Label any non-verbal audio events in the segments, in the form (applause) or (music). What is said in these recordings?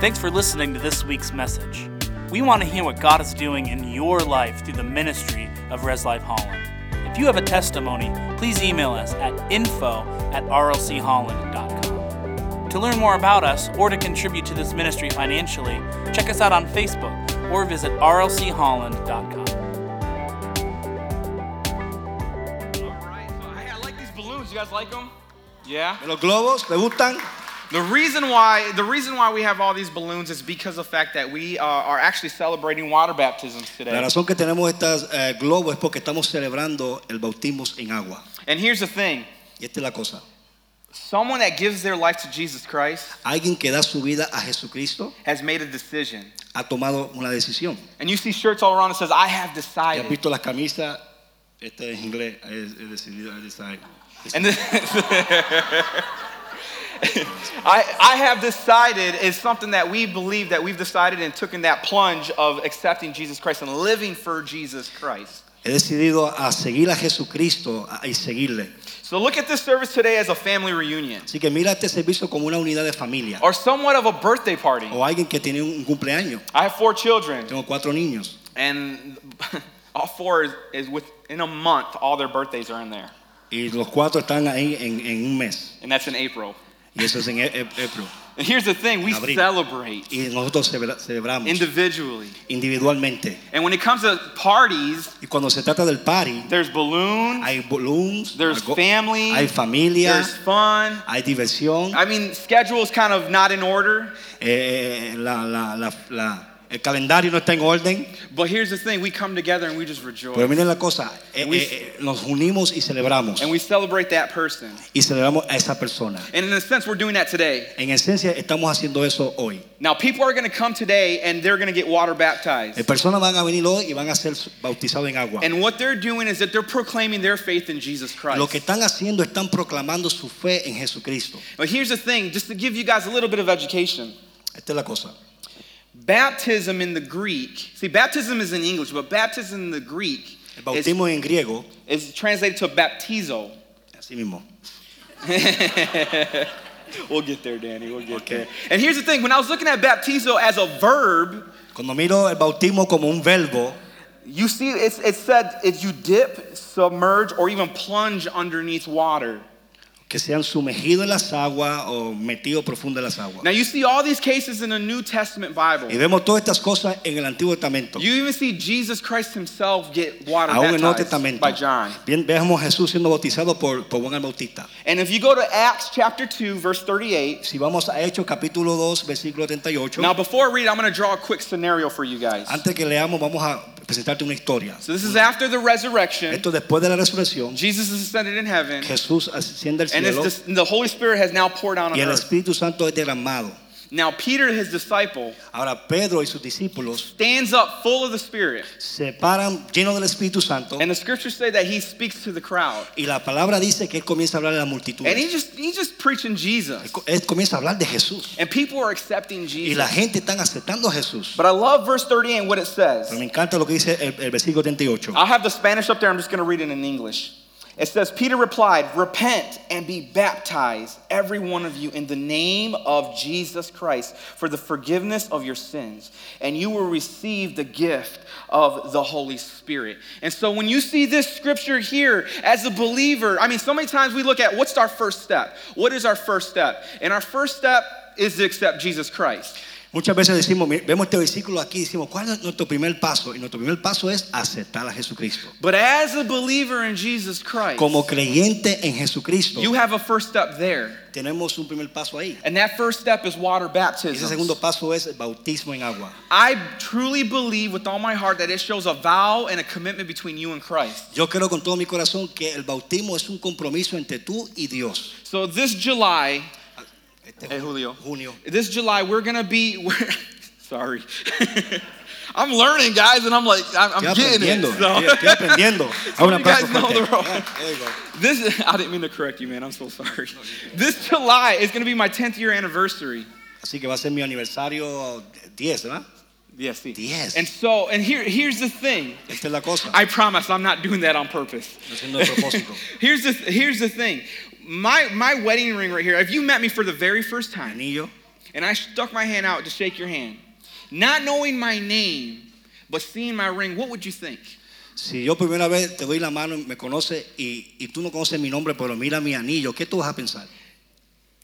Thanks for listening to this week's message. We want to hear what God is doing in your life through the ministry of Res Life Holland. If you have a testimony, please email us at info at rlcholland.com. To learn more about us or to contribute to this ministry financially, check us out on Facebook or visit rlcholland.com. All right. So, hey, I like these balloons. You guys like them? Yeah. ¿Los globos te gustan? The reason why the reason why we have all these balloons is because of the fact that we uh, are actually celebrating water baptisms today. La razón que tenemos estos eh, globos es porque estamos celebrando el bautismo en agua. And here's the thing: Y esta es la cosa. someone that gives their life to Jesus Christ Alguien que da su vida a Jesucristo has made a decision. ha tomado una decisión. And you see shirts all around that says, "I have ¿Y has decided." visto las camisas? Este es inglés. He, decidido. he decided. And (laughs) this, (laughs) I, I have decided is something that we believe that we've decided and taken that plunge of accepting Jesus Christ and living for Jesus Christ. He decidido a seguir a Jesucristo y seguirle. So look at this service today as a family reunion Así que mira este servicio como una unidad de familia or somewhat of a birthday party. o alguien que tiene un cumpleaños. I have four children, Tengo cuatro niños and (laughs) all four is, is within a month. All their birthdays are in there, y los cuatro están ahí en, en un mes. and that's in April. Y eso es en April. And here's the thing: we Abril. celebrate Y nosotros celebra- celebramos individually, individualmente. and when it comes to parties, Y cuando se trata del party, there's balloons, hay balloons, there's family, hay familia, there's fun. hay diversión. I mean, schedule is kind of not in order, eh, la- la- la- la- el calendario no está en orden. but here's the thing: we come together and we just rejoice, Pero miren la cosa, eh, We- eh, eh, nos unimos y celebramos. and we celebrate that person. Y celebramos a esa persona. And in a sense, we're doing that today. En esencia, estamos haciendo eso hoy. Now, people are going to come today and they're going to get water baptized. Eh, Personas van a venir hoy y van a ser bautizados en agua. And what they're doing is that they're proclaiming their faith in Jesus Christ. Lo que están haciendo, están proclamando su fe en Jesucristo. But here's the thing, just to give you guys a little bit of education. Esta es la cosa. Baptism in the Greek, see, baptism is in English, but baptism in the Greek El is, en griego, is translated to baptizo. así mismo. (laughs) We'll get there, Danny. We'll get Okay. there. And here's the thing when I was looking at baptizo as a verb, Cuando miro el bautismo como un verbo, you see it's, it said it's you dip, submerge, or even plunge underneath water. Que sean sumergidos en las aguas o metidos profundo en las aguas. Now you see all these cases in the New Testament Bible. Y vemos todas estas cosas en el Antiguo Testamento. You even see Jesus Christ himself get water Aún en el Nuevo Testamento. by John. Bien, veamos a Jesús siendo bautizado por, por Juan el Bautista. And if you go to Acts chapter 2, verse 38, Si vamos a Hechos capítulo 2, versículo 38. now before I read, I'm going to draw a quick scenario for you guys. Antes que leamos, vamos a presentarte una historia. So this is after the resurrection. Esto después de la resurrección, Jesus is ascended in heaven, Jesús asciende al cielo this, the Holy Spirit has now poured out on y el. Espíritu Santo es derramado. Now Peter, his disciple, Ahora Pedro y sus discípulos stands up full of the Spirit, se paran llenos del Espíritu Santo and the scriptures say that he speaks to the crowd, y la palabra dice que él comienza a hablar a la multitud. and he just he's just preaching Jesus, Él comienza a hablar de Jesús and people are accepting y Jesus. la gente está aceptando a Jesús. But I love verse 38 and what it says. Pero me encanta lo que dice el, el versículo 38. I'll have the Spanish up there. I'm just going to read it in English. It says, Peter replied, Repent and be baptized, every one of you, in the name of Jesus Christ for the forgiveness of your sins, and you will receive the gift of the Holy Spirit. And so when you see this scripture here as a believer, I mean, so many times we look at what's our first step? What is our first step? And our first step is to accept Jesus Christ. Muchas veces decimos, vemos este versículo aquí decimos, ¿cuál es nuestro primer paso? Y nuestro primer paso es aceptar a Jesucristo. But as a believer in Jesus Christ, Como creyente en Jesucristo, you have a first step there. tenemos un primer paso ahí. And that first step is water Ese baptism. segundo paso es el bautismo en agua. I truly believe with all my heart that it shows a vow and a commitment between you and Christ. Yo creo con todo mi corazón que el bautismo es un compromiso entre tú y Dios. So this July, Hey, Julio. junio. this July we're gonna be. We're, (laughs) sorry, (laughs) I'm learning, guys, and I'm like I'm, I'm getting it. so- Estoy aprendiendo. (laughs) Some you guys know the role. Yeah, there you go. This I didn't mean to correct you, man. I'm so sorry. This July is gonna be my 10th year anniversary. Así que va a ser mi aniversario 10, ¿verdad? Yes, see. Yes. And so, and here, here's the thing. Esta es la cosa. I promise I'm not doing that on purpose. No haciendo el propósito. here's the here's the thing. My my wedding ring right here. If you met me for the very first time, Anillo. and I stuck my hand out to shake your hand, not knowing my name, but seeing my ring, what would you think? Si yo primera vez te doy la mano, me conoce y, y tú no conoces mi nombre, pero mira mi anillo, ¿qué tú vas a pensar?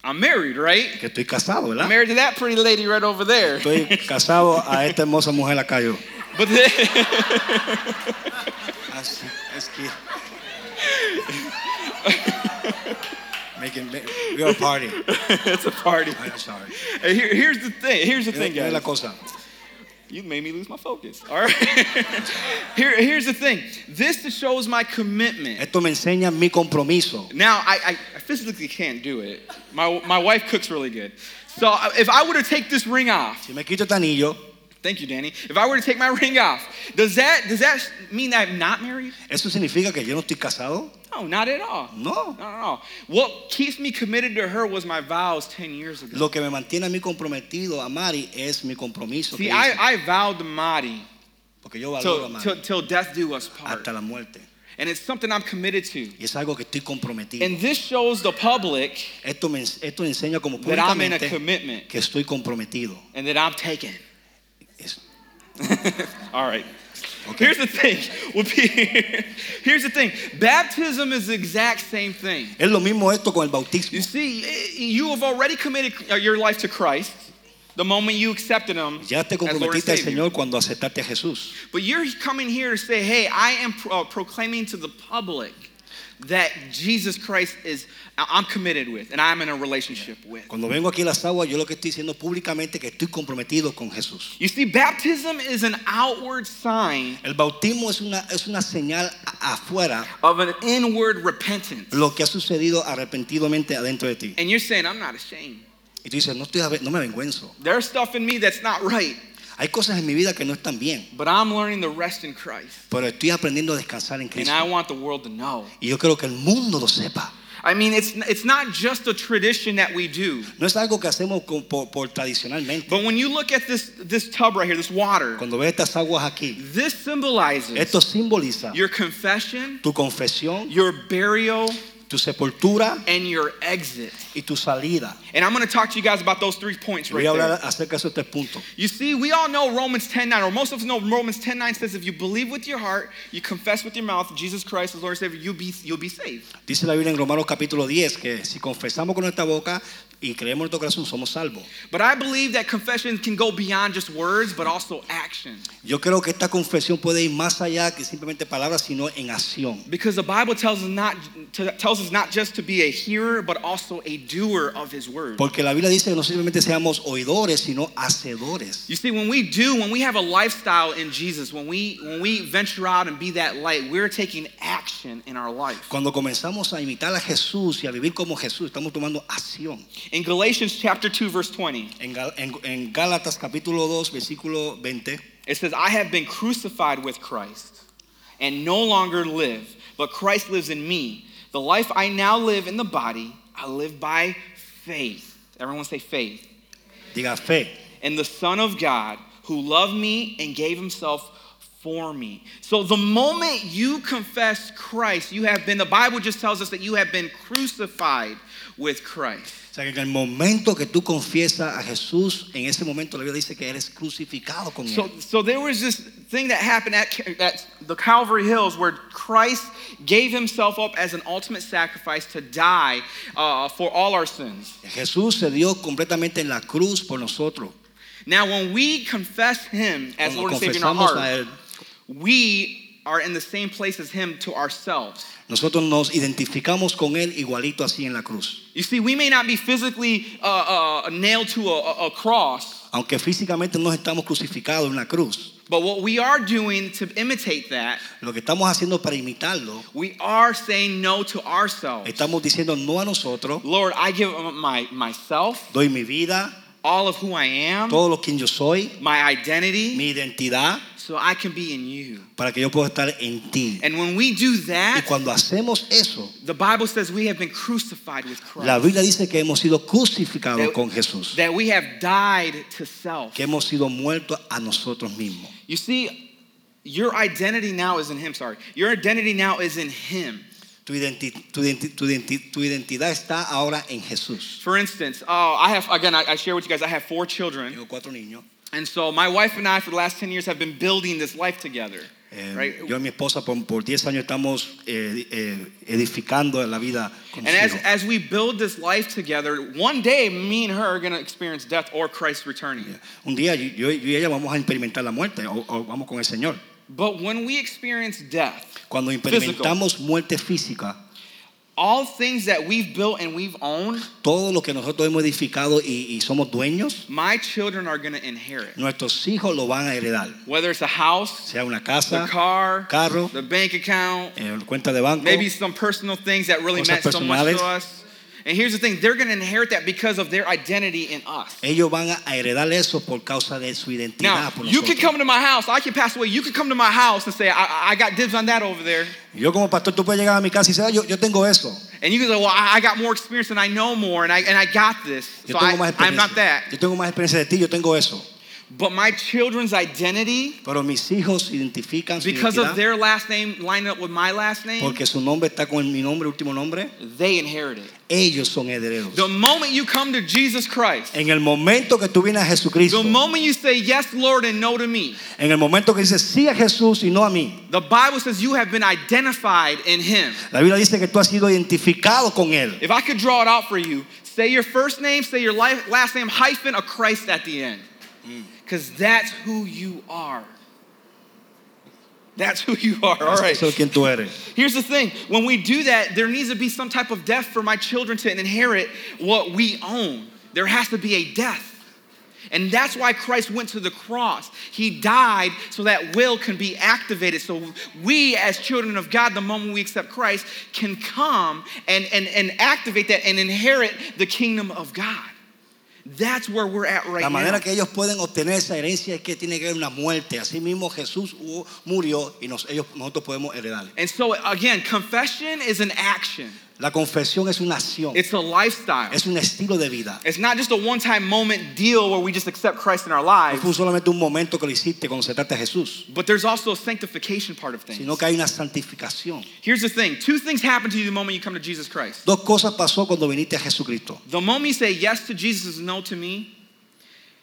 I'm married, right? Que estoy casado, I'm ¿verdad? married to that pretty lady right over there. Estoy casado a esta hermosa mujer acá yo. But then, (laughs) ah, Así, es que... (laughs) Making, we are a party. (laughs) it's a party. I'm sorry. Hey, here- here's the thing. Here's the thing, Mira la guys. cosa. You made me lose my focus. All right. (laughs) here, here's the thing. This shows my commitment. Esto me enseña mi compromiso. Now, I, I, I physically can't do it. My, my wife cooks really good. So if I were to take this ring off, Si me quito este anillo, thank you, Danny. If I were to take my ring off, does that does that mean that I'm not married? ¿eso significa que yo no estoy casado? No, not at all. No. No, no, no. What keeps me committed to her was my vows 10 years ago. Lo que me mantiene a mí comprometido a Mari es mi compromiso. See, I. I vowed to Madi porque yo valoro a Mari till, till death do us part. hasta la muerte. And it's something I'm committed to. Y es algo que estoy comprometido. And this shows the public Esto me esto enseña como that I'm in a commitment que estoy comprometido. and that I'm taken. (laughs) All right. Okay. Here's the thing. (laughs) Here's the thing. Baptism is the exact same thing. Es lo mismo esto con el bautismo. You see, you have already committed uh, your life to Christ the moment you accepted Him Ya te comprometiste al. Señor cuando aceptaste a Jesús. But you're coming here to say, hey, I am pro- uh, proclaiming to the public that Jesus Christ is, I'm committed with and I'm in a relationship with. Cuando vengo aquí a las aguas, yo lo que estoy diciendo públicamente que estoy comprometido con Jesús. You see, baptism is an outward sign El bautismo es una, es una señal afuera of an inward repentance. lo que ha sucedido arrepentidamente adentro de ti. And you're saying, I'm not ashamed. Y tú dices, no, estoy, no me avergüenzo. There's stuff in me that's not right, Hay cosas en mi vida que no están bien, but I'm learning to rest in Christ. pero estoy aprendiendo a descansar en And Cristo. I want the world to know. Y yo quiero que el mundo lo sepa. I mean, it's, it's not just a tradition that we do. No es algo que hacemos con- por, por tradicionalmente. But when you look at this, this tub right here, this water, Cuando ves estas aguas aquí, this symbolizes esto simboliza your confession, tu confesión, your burial, tu sepultura and your exit. y tu salida. And I'm going to talk to you guys about those three points right Voy a hablar there. acerca de esos tres puntos. You see, we all know Romans 10:9, or most of us know Romans 10:9 says, if you believe with your heart, you confess with your mouth Jesus Christ is Lord and Savior, you'll be, you'll be saved. Dice la Biblia en Romanos capítulo 10 que si confesamos con nuestra boca y creemos en nuestro corazón somos salvos. But I believe that confession can go beyond just words, but also action. Yo creo que esta confesión puede ir más allá que simplemente palabras, sino en acción. Because the Bible tells us not to, tells us not just to be a hearer, but also a doer of His word. Porque la Biblia dice que no simplemente seamos oidores, sino hacedores. You see, when we do, when we have a lifestyle in Jesus, when we when we venture out and be that light, we're taking action in our life. Cuando comenzamos a imitar a Jesús y a vivir como Jesús, estamos tomando acción. In Galatians chapter 2, verse 20, En, Gal- en- en Gálatas capítulo 2, versículo 20, it says, I have been crucified with Christ, and no longer live, but Christ lives in me. The life I now live in the body, I live by faith. Everyone say faith. diga fe. and the Son of God who loved me and gave himself for me. So the moment you confess Christ, you have been, the Bible just tells us that you have been crucified with Christ. O sea, que en el momento que tú confiesas a Jesús, en ese momento la Biblia dice que eres crucificado con So, Él. so there was this thing that happened at, at the Calvary Hills where Christ gave himself up as an ultimate sacrifice to die uh, for all our sins. Jesús se dio completamente en la cruz por nosotros. Now, when we confess him as Lord and Savior in our heart, we are in the same place as him to ourselves. nosotros nos identificamos con Él igualito así en la cruz. You see, we may not be physically uh, uh, nailed to a, a- cross, Aunque físicamente no estamos crucificados en la cruz, but what we are doing to imitate that, lo que estamos haciendo para imitarlo, we are saying no to ourselves. estamos diciendo no a nosotros, Lord, I give up my myself, doy mi vida, all of who I am, todo lo quien yo soy, my identity, mi identidad, so I can be in you. para que yo pueda estar en ti. And when we do that, Y cuando hacemos eso, the Bible says we have been crucified with Christ. la. Biblia dice que hemos sido crucificados That- con Jesús, That we have died to self. que hemos sido muertos a nosotros mismos. You see, your identity now is in Him. Sorry. Your identity now is in Him. Tu, identi- tu identi- tu identi- tu identidad está ahora en Jesús. For instance, oh, I have, again, I, I share with you guys, I have four children. Tengo cuatro niños. And so my wife and I, for the last 10 years, have been building this life together. Eh, right? Yo y mi esposa por, por 10 años estamos eh, eh, edificando la vida And as, as we build this life together, one day me and her are going to experience death or Christ returning. Un día yo, yo y ella vamos a experimentar la muerte o, o vamos con el Señor. But when we experience death, Cuando experimentamos muerte física, all things that we've built and we've owned, todo lo que nosotros hemos edificado y, y somos dueños, my children are going to inherit. nuestros hijos lo van a heredar. Whether it's a house, Sea una casa, car, carro, the bank account, eh, cuenta de banco, maybe some personal things that really meant so much to us. And here's the thing they're going to inherit that because of their identity in us. ellos van a heredar eso por causa de su Now, identidad. por you can come to my house. I can pass away. You can come to my house and say, I, I got dibs on that over there. Yo como pastor, tú puedes llegar a mi casa y decir, "Ah, yo, yo tengo eso. And you can say, well, I I got more experience and I know more and I, and I got this. Yo So I, I'm not that. Yo tengo más experiencia de ti, yo tengo eso. But my children's identity, Pero mis hijos identifican su because of identidad their last name lining up with my last name, porque su nombre está con mi nombre, último nombre. they inherit it. Ellos son herederos. The moment you come to Jesus Christ, En el momento que tú vienes a Jesucristo, the moment you say yes, Lord, and no to me, en el momento que dices sí a Jesús y no a mí, the Bible says you have been identified in Him. la Biblia dice que tú has sido identificado con Él. If I could draw it out for you, say your first name, say your life, last name, hyphen a Christ at the end. Mm. Because that's who you are. That's who you are. All right. Eso es quien tú eres. Here's the thing when we do that, there needs to be some type of death for my children to inherit what we own. There has to be a death. And that's why Christ went to the cross. He died so that will can be activated. So we, as children of God, the moment we accept Christ, can come and, and, and activate that and inherit the kingdom of God. That's where we're at right La now. manera que ellos pueden obtener esa herencia es que tiene que haber una muerte. Así mismo Jesús murió y nos- ellos, nosotros podemos heredar. And so, again, confession is an action, La confesión es una acción, it's a lifestyle. es un estilo de vida. It's not just a one time moment deal where we just accept Christ in our No lives, fue solamente un momento que lo hiciste cuando de Jesús, but there's also a sanctification part of things. sino que hay una santificación. Here's the thing two things happen to you the moment you come to Jesus Christ. Dos cosas pasó cuando viniste a Jesucristo. The moment you say yes to Jesus and no to me,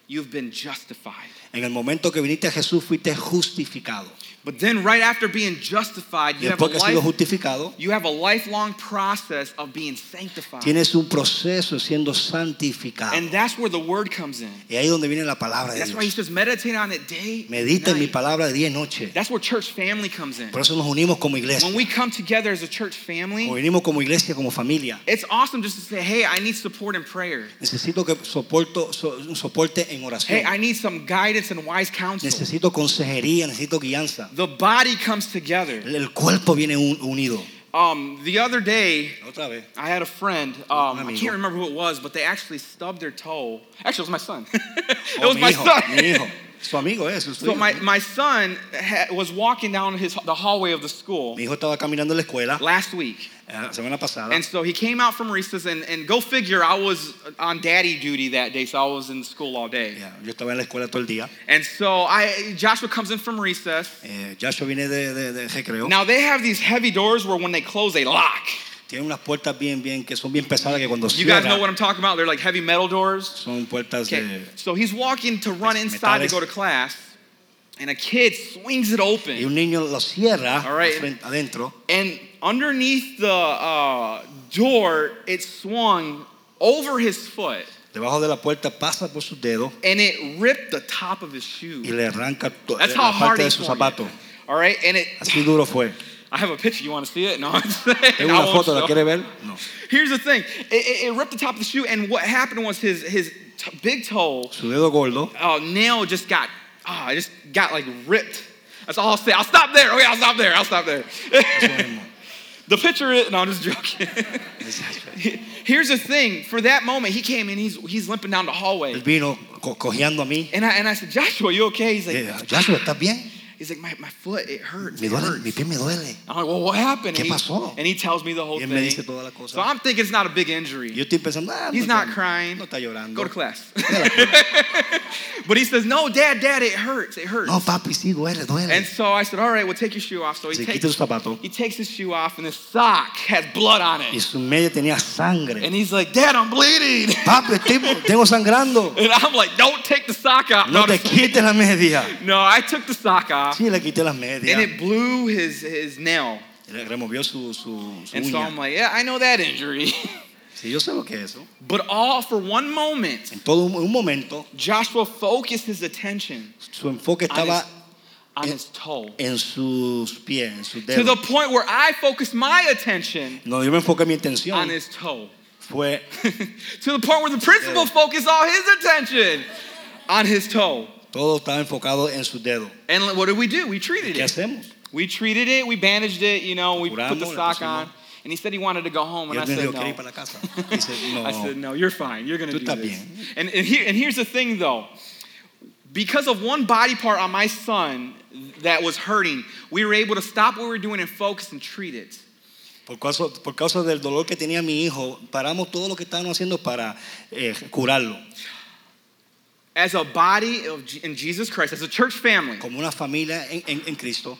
you've been justified. En el momento que viniste a Jesús fuiste justificado. But then, right after being justified, you have a, life, justificado, you have a lifelong process of being sanctified. tienes un proceso siendo santificado. And that's where the word comes in. Y ahí es donde viene la palabra de That's why he Dios. says, meditate on it day. Medita en mi palabra de día y noche. That's where church family comes in. Por eso nos unimos como iglesia. When we come together as a church family, Nos unimos como iglesia, como familia. It's awesome just to say, hey, I need support in prayer. Necesito que soporto, so- un soporte en Hey, oración. I need some guidance and wise counsel. Necesito consejería, necesito guianza. The body comes together. El cuerpo viene un- unido. Um, the other day, Otra vez. I had a friend. Um, I can't remember who it was, but they actually stubbed their toe. Actually, it was my son. (laughs) it Oh, was my hijo, son. Su amigo es. su so my, my son ha- was walking down his, the hallway of the school Mi hijo estaba caminando la escuela last week. eh, la semana pasada. And so he came out from recess, and, and go figure, I was on daddy duty that day, so I was in school all day. Ya, Yo estaba en la escuela todo el día. And so I, Joshua comes in from recess. Eh, Joshua viene de, de, de recreo. Now they have these heavy doors where when they close, they lock. Tiene unas puertas bien, bien, que son bien pesadas que cuando You guys know cierran what I'm talking about? They're like heavy metal doors. son puertas Okay. de... So he's walking to run Pues, inside to metales. go to class, and a kid swings it Y open. un niño lo cierra All right. frente- adentro. And underneath the uh, door, it swung over his foot, Debajo de la puerta pasa por sus dedos and it ripped the top of his shoe. y le arranca to- That's la how hard parte he de su swung zapato. All right, and it. Así duro fue. I have a picture. You want to see it? No. Tengo una foto, ¿la quiere ver? No. Here's the thing. It, it, it ripped the top of the shoe, and what happened was his his t- big toe Su dedo gordo uh, nail just got, ah, it just got like ripped. That's all I'll say. I'll stop there. Okay, I'll stop there. I'll stop there. (laughs) the picture is, no, I'm just joking. (laughs) Here's the thing. For that moment, he came in, he's, he's limping down the hallway. Él vino co- cojeando a mí. And I, and I said, Joshua, you okay? He's like, Eh, Joshua, ¿estás bien? He's like, my, my foot, it hurts. Me duele, hurts. mi pie me duele. I'm like, well, what happened? ¿Qué and, he, pasó? and he tells me the whole Y thing. me dice toda la cosa. So I'm thinking it's not a big injury. Yo estoy pensando, ah, He's no not está- crying. No está llorando. Go to class. (laughs) Ve a la clase. (laughs) but he says, no, dad, dad, it hurts. It hurts. No, papi, sí, duele, duele. And so I said, all right, well, take your shoe off. So he Se takes, quita su zapato. he takes his shoe off, and the sock has blood on Y it. su media tenía sangre. And he's like, Dad, I'm bleeding. (laughs) Papi, tengo sangrando. And I'm like, don't take the sock off. No te just- quites la media. no, I took the sock off, Sí, le quité las and it blew his, his nail. Le removió su, su, su And so I'm like, yeah, I know that injury. (laughs) Sí, yo sé lo que es eso. but all for one moment, En todo un, un momento, Joshua focused his attention su enfoque on his, estaba on en- his toe. en sus pies, en sus dedos. To the point where I focused my attention No, yo me enfoqué mi on his toe. Fue (laughs) to the point where the principal focused all his attention on his toe. Todo estaba enfocado en sus dedos. And what did we do? We treated ¿Qué it. hacemos? We treated it, we bandaged it, you know, we put the le sock pusimos. on. And he said he wanted to go home, Y and I me said dijo, ¿quiere ir no. para la casa? Dice, (laughs) no. I said, no, you're fine. You're going to Tú do estás this. bien. And, and, here, and here's the thing, though. Because of one body part on my son that was hurting, we were able to stop what we were doing and focus and treat it. Por causa, por causa del dolor que tenía mi hijo, paramos todo lo que estábamos haciendo para eh, curarlo. As a body of, in Jesus Christ, as a church family, Como una familia en, en- en Cristo,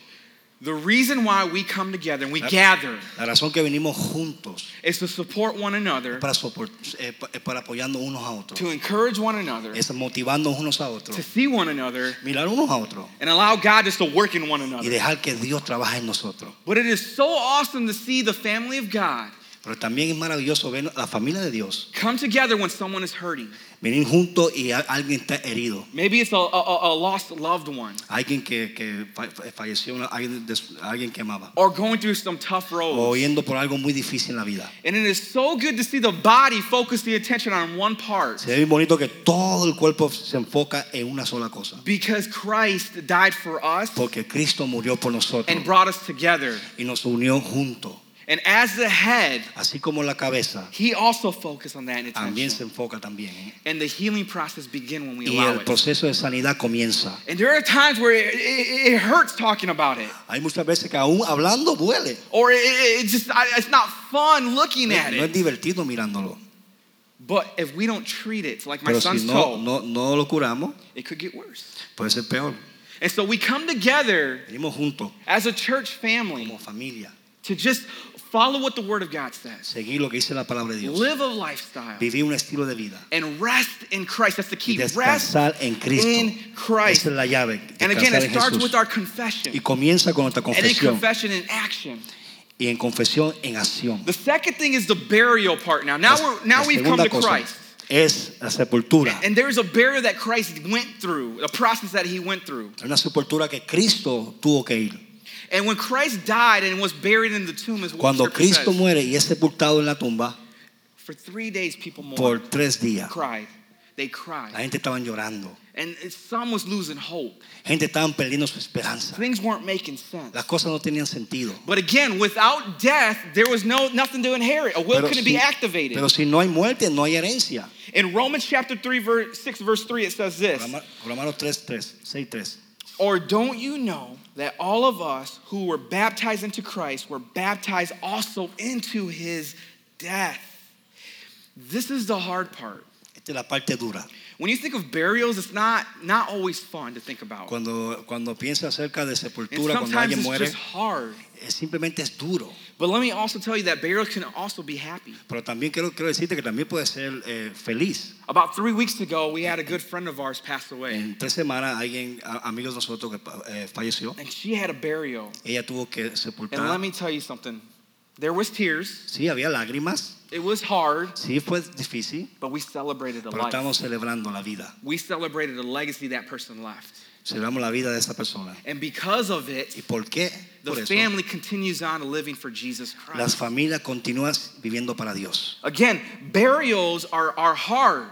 the reason why we come together and we Yep. gather la razón que venimos juntos is to support one another, para, sopor- eh, eh, para apoyando unos a otros, to encourage one another, es motivando unos a otros, to see one another, mirar unos a otros and allow God just to work in one another. y dejar que Dios trabaje en nosotros. But it is so awesome to see the family of God Pero también es maravilloso ver la familia de Dios come together when someone is hurting. venir juntos y alguien está herido. Maybe it's a, a, a- a lost loved one Alguien que, que fa- fa- falleció, alguien, que amaba. or going through some tough O roads. yendo por algo muy difícil en la vida. And it is so good to see the body focus the attention on one part Se ve bien bonito que todo el cuerpo se enfoca en una sola cosa. because Christ died for us Porque Cristo murió por nosotros and brought us together. y nos unió juntos. And as the head, Así como la cabeza he also focused on that in también se enfoca también. ¿eh? And the healing process begin when we Y allow el it. de sanidad comienza. And there are times where it, it, it hurts talking about it. Hay muchas veces que aún hablando duele. Or it, just it's not fun looking No, at no es it. divertido mirándolo. But if we don't treat it like my Pero son's si no, toe, no, no lo curamos, it could get worse. puede ser peor. And so we come together as a church family to just follow what the Word of God says, Seguir lo que dice la palabra de Dios. live a lifestyle, Vivir un estilo de vida. and rest in Christ. That's the key. Rest descansar en Cristo. in Christ. Esa es la llave. And again, it starts Jesús. with our confession. Y comienza con nuestra confesión. And confesión. confession in action. Y en confesión en acción. The second thing is the burial part now. Now, we're, now we've come to cosa Christ. Es la sepultura. And there's a burial that Christ went through, a process that he went through. Una sepultura que Cristo tuvo que ir. And when Christ died and was buried in the tomb, is what Cuando Cristo muere y es sepultado en la tumba for three days people mourned, por tres días, cried. They la cried. gente estaba llorando. And some was losing hope. Gente estaban perdiendo su esperanza. Things weren't making sense. Las cosas no tenían sentido. But again, without death, there was no nothing to inherit. A will Pero couldn't si, be activated. pero si no hay muerte, no hay herencia. In Romans chapter 3, verse 6, verse 3, it says this. Romanos 3, 3, 6, 3. Or don't you know that all of us who were baptized into Christ were baptized also into his death? This is the hard part. Esta es la parte dura. When you think of burials, it's not, not always fun to think about. Cuando, cuando piensa acerca de sepultura, cuando alguien it's muere, just hard. eh, simplemente es duro. But let me also tell you that burials can also be happy. Pero también quiero, quiero decirte que también puede ser eh, feliz. About three weeks ago, we had a good friend of ours pass away, En tres semanas, alguien, a- amigos de nosotros que eh, falleció, and she had a burial. ella tuvo que sepultar. And let me tell you something. There was tears. Sí, había lágrimas. It was hard, Sí, fue difícil. but we celebrated a Pero life. estamos celebrando la vida. We celebrated a legacy that person left. Celebramos la vida de esa persona. And because of it, ¿Y por qué? the Por eso, family continues on living for Jesus las Christ. familias continúan viviendo para Dios. Again, burials are, are hard,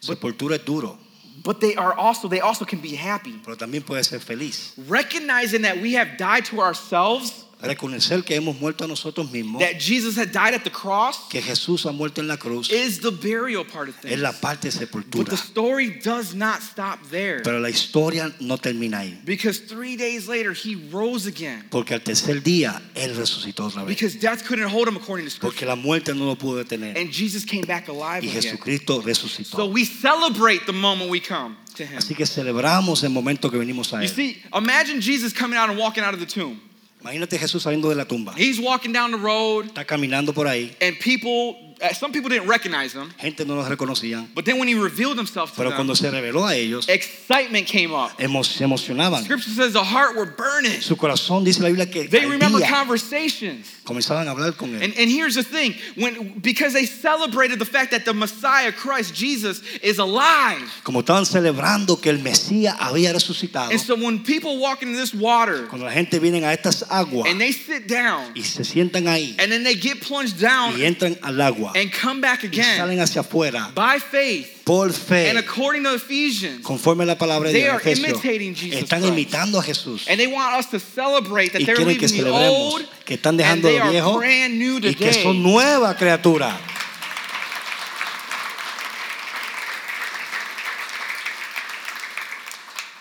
Sepultura es duro, but they are also they also can be happy. pero también puede ser feliz. Recognizing that we have died to ourselves reconocer que hemos muerto a nosotros mismos, that Jesus had died at the cross, que Jesús ha muerto en la cruz, is the burial part of es things. la parte de But sepultura. the story does not stop there. Pero la historia no termina ahí. Because three days later, he rose again. Porque al tercer día Él resucitó otra vez. Because death couldn't hold him according to Porque scripture. la muerte no lo pudo detener. And Jesus came back alive Y again. Jesucristo So resucitó. we celebrate the moment we come to him. Así que celebramos el momento que venimos a You Él. see, imagine Jesus coming out and walking out of the tomb. Imagínate Jesús saliendo de la tumba. He's walking down the road, Está caminando por ahí. and people, Uh, some people didn't recognize him. Gente no los reconocían. But then when he revealed himself to Pero them, cuando se reveló a ellos, excitement came up. emo- se emocionaban. Scripture says the heart were burning. Su corazón dice la Biblia que They remember conversations. comenzaban a hablar con Él. And, and here's the thing when because they celebrated the fact that the Messiah, Christ Jesus, is alive. Como estaban celebrando que el Mesías había resucitado. And so when people walk into this water Cuando la gente viene a estas aguas and they sit down y se sientan ahí and then they get plunged down y entran al agua and come back y again salen hacia afuera by faith por fe, and according to Ephesians, conforme la palabra de They Dios, are Efesios, imitating Jesus están imitando a Jesús. And they want us to celebrate that y they're quieren que leaving the celebremos old que están and dejando they lo are viejo brand new y que son nueva criatura.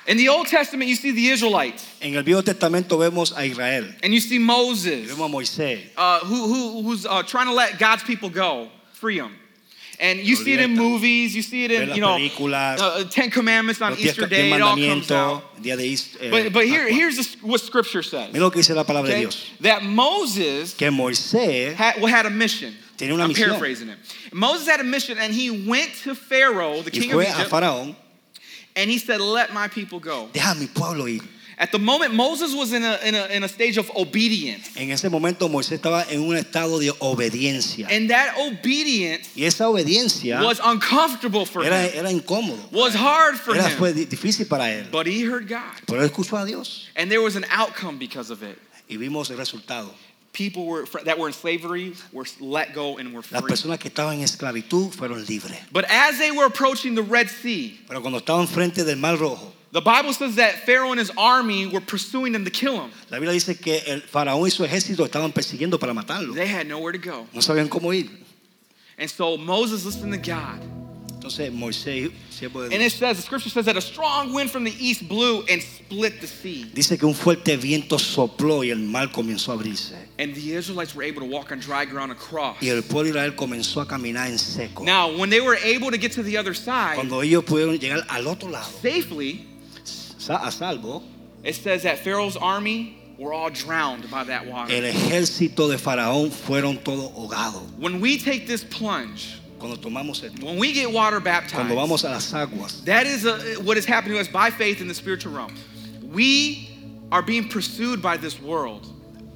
In the Old Testament, you see the Israelites En el Viejo Testamento vemos a Israel, and you see Moses. vemos a Moisés, uh, who, who, who's uh, trying to let God's people go, free them. And you see it in movies, you see it in, you know, películas, uh, Ten Commandments on Easter Day, it all comes out. día de Is- eh, But, but here, here's what Scripture says. Mira lo que dice la palabra de okay? That Moses Que Moisés had, a mission. Tenía una I'm misión. paraphrasing it. Moses had a mission and he went to Pharaoh, the king of Egypt, and he said, let my people go. deja mi pueblo ir. At the moment, Moses was in a, in a, in a stage of obedience. En ese momento Moisés estaba en un estado de obediencia. And that obedience Y esa obediencia was uncomfortable for era, him. era incómodo. was hard for Era, him. fue difícil para él. But he heard God. Pero escuchó a Dios And there was an outcome because of it. y vimos el resultado. People were, that were in slavery were let go and were free. Las personas que estaban en esclavitud fueron libres. But as they were approaching the Red Sea, Pero cuando estaban frente del Mar Rojo, the Bible says that Pharaoh and his army were pursuing them to kill him. la Biblia dice que el faraón y su ejército estaban persiguiendo para matarlo. They had nowhere to go. No sabían cómo ir. And so Moses listened to God. Entonces Moisés, siervo de And it says, the scripture says that a strong wind from the east blew and split the sea. dice que un fuerte viento sopló y el mar comenzó a abrirse. And the Israelites were able to walk on dry ground across. Y el pueblo de Israel comenzó a caminar en seco. Now, when they were able to get to the other side Cuando ellos pudieron llegar al otro lado, safely, sa- a salvo, it says that Pharaoh's army were all drowned by that water. el ejército de Faraón fueron todos ahogados. When we take this plunge, Cuando tomamos esto, when we get water baptized, cuando vamos a las aguas, that is a, what is happening to us by faith in the spiritual realm. We are being pursued by this world.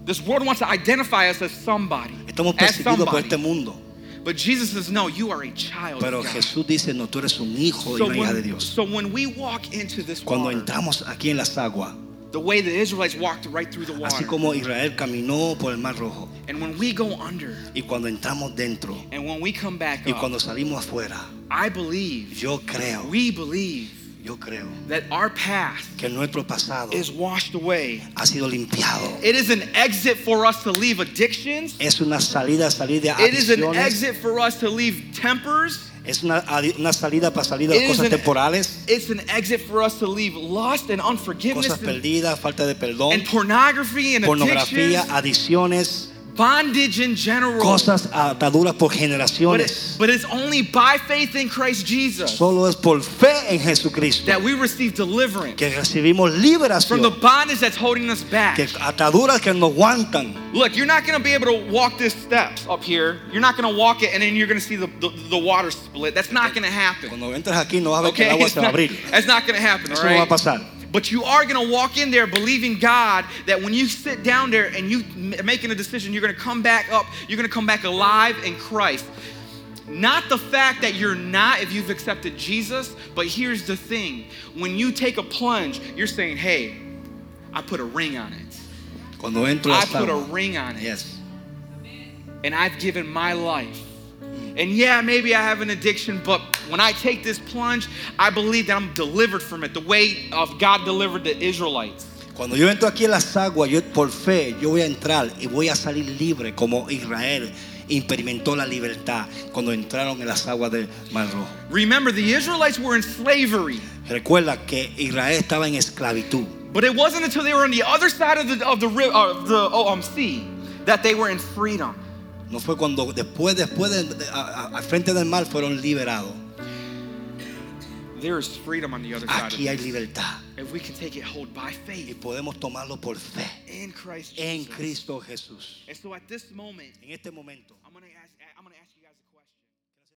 This world wants to identify us as somebody. estamos as perseguidos por somebody. este mundo. But Jesus says, no, you are a child Pero of God. Jesús dice, no, tú eres un hijo y So una hija de Dios. so when we walk into this Cuando water, entramos aquí en las aguas, the way the Israelites walked right through the water, así como Israel caminó por el Mar Rojo, and when we go under, y cuando entramos dentro, and when we come back y up, cuando salimos afuera, I believe, yo creo, we believe yo creo that our past que nuestro pasado is washed away. ha sido limpiado. It is an exit for us to leave addictions. Es una salida, salir de It is an exit for us to leave tempers. Es una, una salida para salir de It las is cosas an- temporales, It's an exit for us to leave lust and unforgiveness cosas and, perdidas, falta de perdón, and pornography and pornografía, addictions, adicciones, bondage in general. cosas ataduras por But, generaciones. it, but it's only by faith in Christ Jesus Solo es por fe en Jesucristo that we receive deliverance que recibimos liberación. from the bondage that's holding us back. que ataduras que nos aguantan. Look, you're not going to be able to walk these steps up here. You're not going to walk it and then you're going to see the, the, the water split. That's not going to happen. Cuando entres aquí no vas a ver que el agua se va a abrir. (laughs) that's not going to happen, Eso no va a right? pasar. But you are going to walk in there believing God that when you sit down there and you making a decision, you're going to come back up. You're going to come back alive in Christ. Not the fact that you're not if you've accepted Jesus, but here's the thing. When you take a plunge, you're saying, "Hey, I put a ring on it. Cuando entro I put a ring on it." yes. and I've given my life. And yeah, maybe I have an addiction, but when I take this plunge, I believe that I'm delivered from it the way of God delivered the Israelites. Cuando yo entro aquí en las aguas, yo por fe, yo voy a entrar y voy a salir libre como Israel experimentó la libertad cuando entraron en las aguas del Mar Rojo. Remember, the Israelites were in slavery, Recuerda que Israel estaba en esclavitud. but it wasn't until they were on the other side of the of the ri- uh, the oh, um, sea that they were in freedom. No fue cuando después, después de, de- a- a- al frente del mar fueron liberados. There is freedom on the other side. Aquí hay Of this. libertad If we can take it hold by y faith podemos tomarlo por fe in Christ en Jesus. Cristo Jesús. And so at this moment, En este momento